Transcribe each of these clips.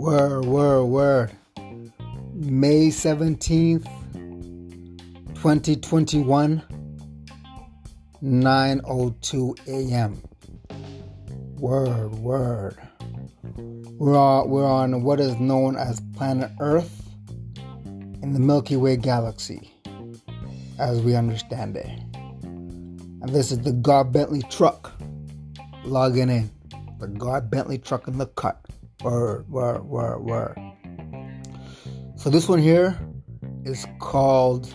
Word, word, word. May 17th, 2021, 9.02 a.m. Word, word. We're on, we're on what is known as planet Earth in the Milky Way galaxy, as we understand it. And this is the God Bentley truck logging in. The God Bentley truck in the cut. Word, word, word, word. So this one here is called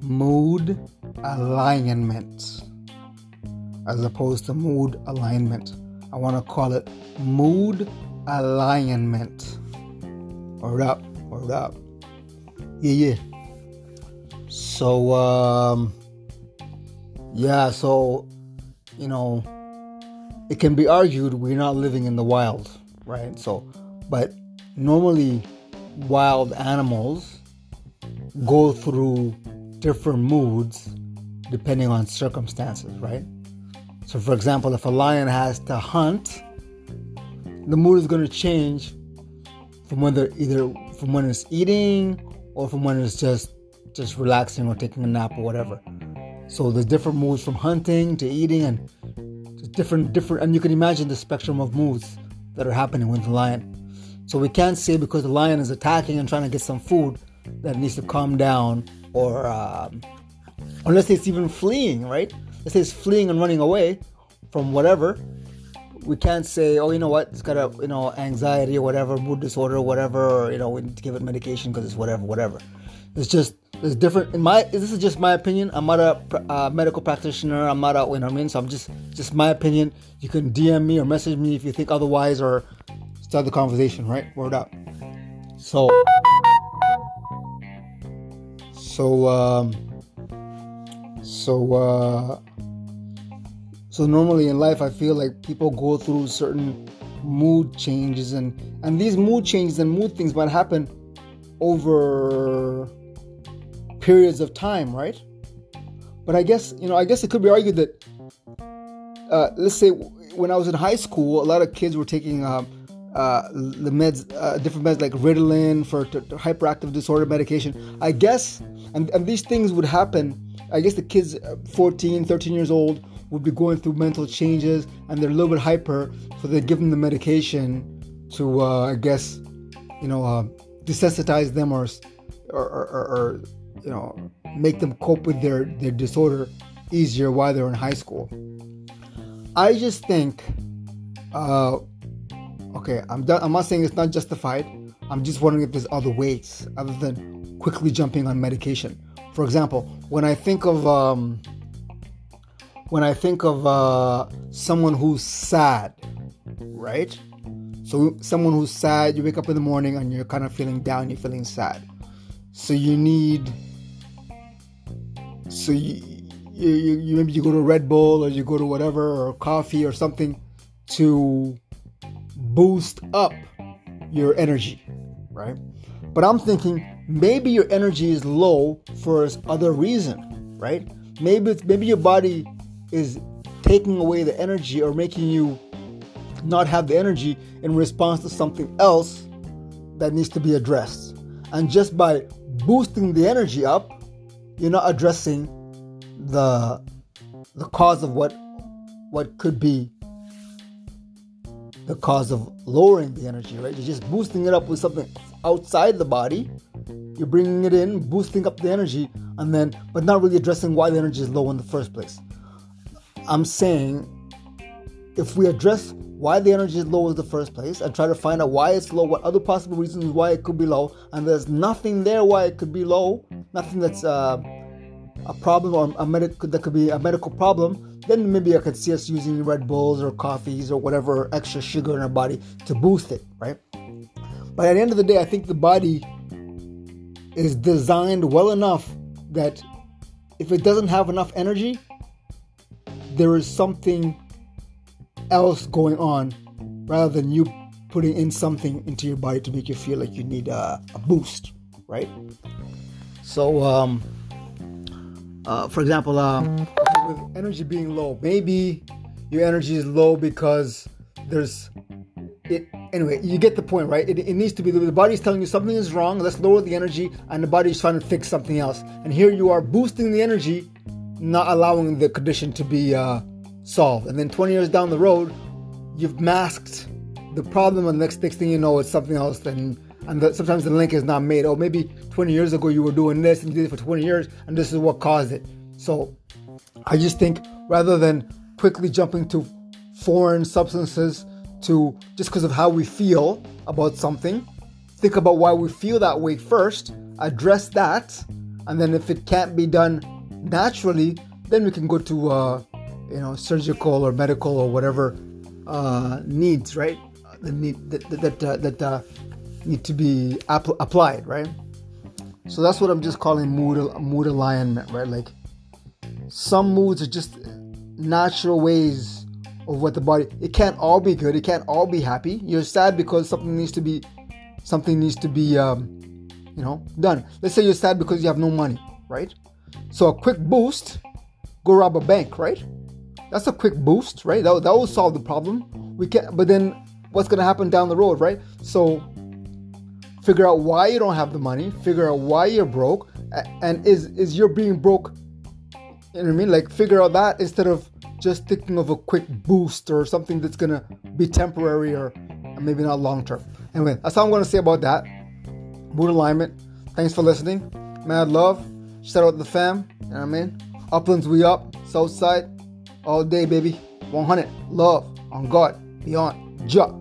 mood alionment as opposed to mood alignment. I want to call it mood alignment. Word up, word up. Yeah, yeah. So, um, yeah, so, you know, it can be argued we're not living in the wild right? So, but normally wild animals go through different moods depending on circumstances, right? So, for example, if a lion has to hunt, the mood is going to change from whether either from when it's eating or from when it's just just relaxing or taking a nap or whatever. So there's different moods from hunting to eating and different different and you can imagine the spectrum of moods that are happening with the lion. So we can't say because the lion is attacking and trying to get some food that needs to calm down, or um, unless it's even fleeing, right? Let's say it's fleeing and running away from whatever. We can't say, oh, you know what, it's got a you know anxiety or whatever, mood disorder, or whatever, or you know we need to give it medication because it's whatever, whatever. It's just it's different. In my this is just my opinion. I'm not a uh, medical practitioner. I'm not a you know what I mean. So I'm just just my opinion. You can DM me or message me if you think otherwise, or start the conversation. Right, word up. So so um so uh so normally in life, I feel like people go through certain mood changes, and and these mood changes and mood things might happen over periods of time, right? But I guess you know, I guess it could be argued that, uh, let's say, when I was in high school, a lot of kids were taking uh, uh, the meds, uh, different meds like Ritalin for t- t- hyperactive disorder medication. I guess, and, and these things would happen. I guess the kids, uh, 14, 13 years old, would be going through mental changes, and they're a little bit hyper, so they give them the medication to, uh, I guess, you know, desensitize them or or, or, or you know make them cope with their their disorder easier while they're in high school. I just think, uh, okay, I'm done. I'm not saying it's not justified. I'm just wondering if there's other ways other than quickly jumping on medication. For example, when I think of um, when I think of uh, someone who's sad, right? So someone who's sad, you wake up in the morning and you're kind of feeling down, you're feeling sad. So you need so you, you, you, maybe you go to Red Bull or you go to whatever or coffee or something to boost up your energy, right? But I'm thinking maybe your energy is low for other reason, right? Maybe maybe your body is taking away the energy or making you not have the energy in response to something else that needs to be addressed. And just by boosting the energy up, you're not addressing the the cause of what what could be the cause of lowering the energy, right? You're just boosting it up with something outside the body. You're bringing it in, boosting up the energy, and then, but not really addressing why the energy is low in the first place. I'm saying if we address why the energy is low in the first place and try to find out why it's low, what other possible reasons why it could be low, and there's nothing there why it could be low, nothing that's uh, a problem or a medical that could be a medical problem, then maybe I could see us using Red Bulls or coffees or whatever extra sugar in our body to boost it, right? But at the end of the day, I think the body is designed well enough that if it doesn't have enough energy, there is something else going on rather than you putting in something into your body to make you feel like you need a, a boost, right? So, um, uh, for example, uh, with energy being low, maybe your energy is low because there's it anyway, you get the point, right? It, it needs to be the body's telling you something is wrong, let's lower the energy, and the body's trying to fix something else. And here you are boosting the energy, not allowing the condition to be uh, solved. And then 20 years down the road, you've masked the problem, and the next, next thing you know, it's something else. Then and sometimes the link is not made. Oh, maybe 20 years ago you were doing this and you did it for 20 years, and this is what caused it. So I just think rather than quickly jumping to foreign substances to just because of how we feel about something, think about why we feel that way first, address that, and then if it can't be done naturally, then we can go to uh, you know surgical or medical or whatever uh, needs, right? The need that that uh, that need to be app- applied, right? So that's what I'm just calling mood mood alignment, right? Like some moods are just natural ways of what the body. It can't all be good. It can't all be happy. You're sad because something needs to be something needs to be um, you know done. Let's say you're sad because you have no money, right? So a quick boost, go rob a bank, right? That's a quick boost, right? That, that will solve the problem. We can, but then what's to happen down the road, right? So figure out why you don't have the money, figure out why you're broke, and is is you're being broke you know what I mean? Like figure out that instead of just thinking of a quick boost or something that's gonna be temporary or maybe not long term. Anyway, that's all I'm gonna say about that. Mood alignment. Thanks for listening. Mad love. Shout out to the fam. You know what I mean? Uplands we up. South side. All day, baby. 100. Love. On God. Beyond. Juck.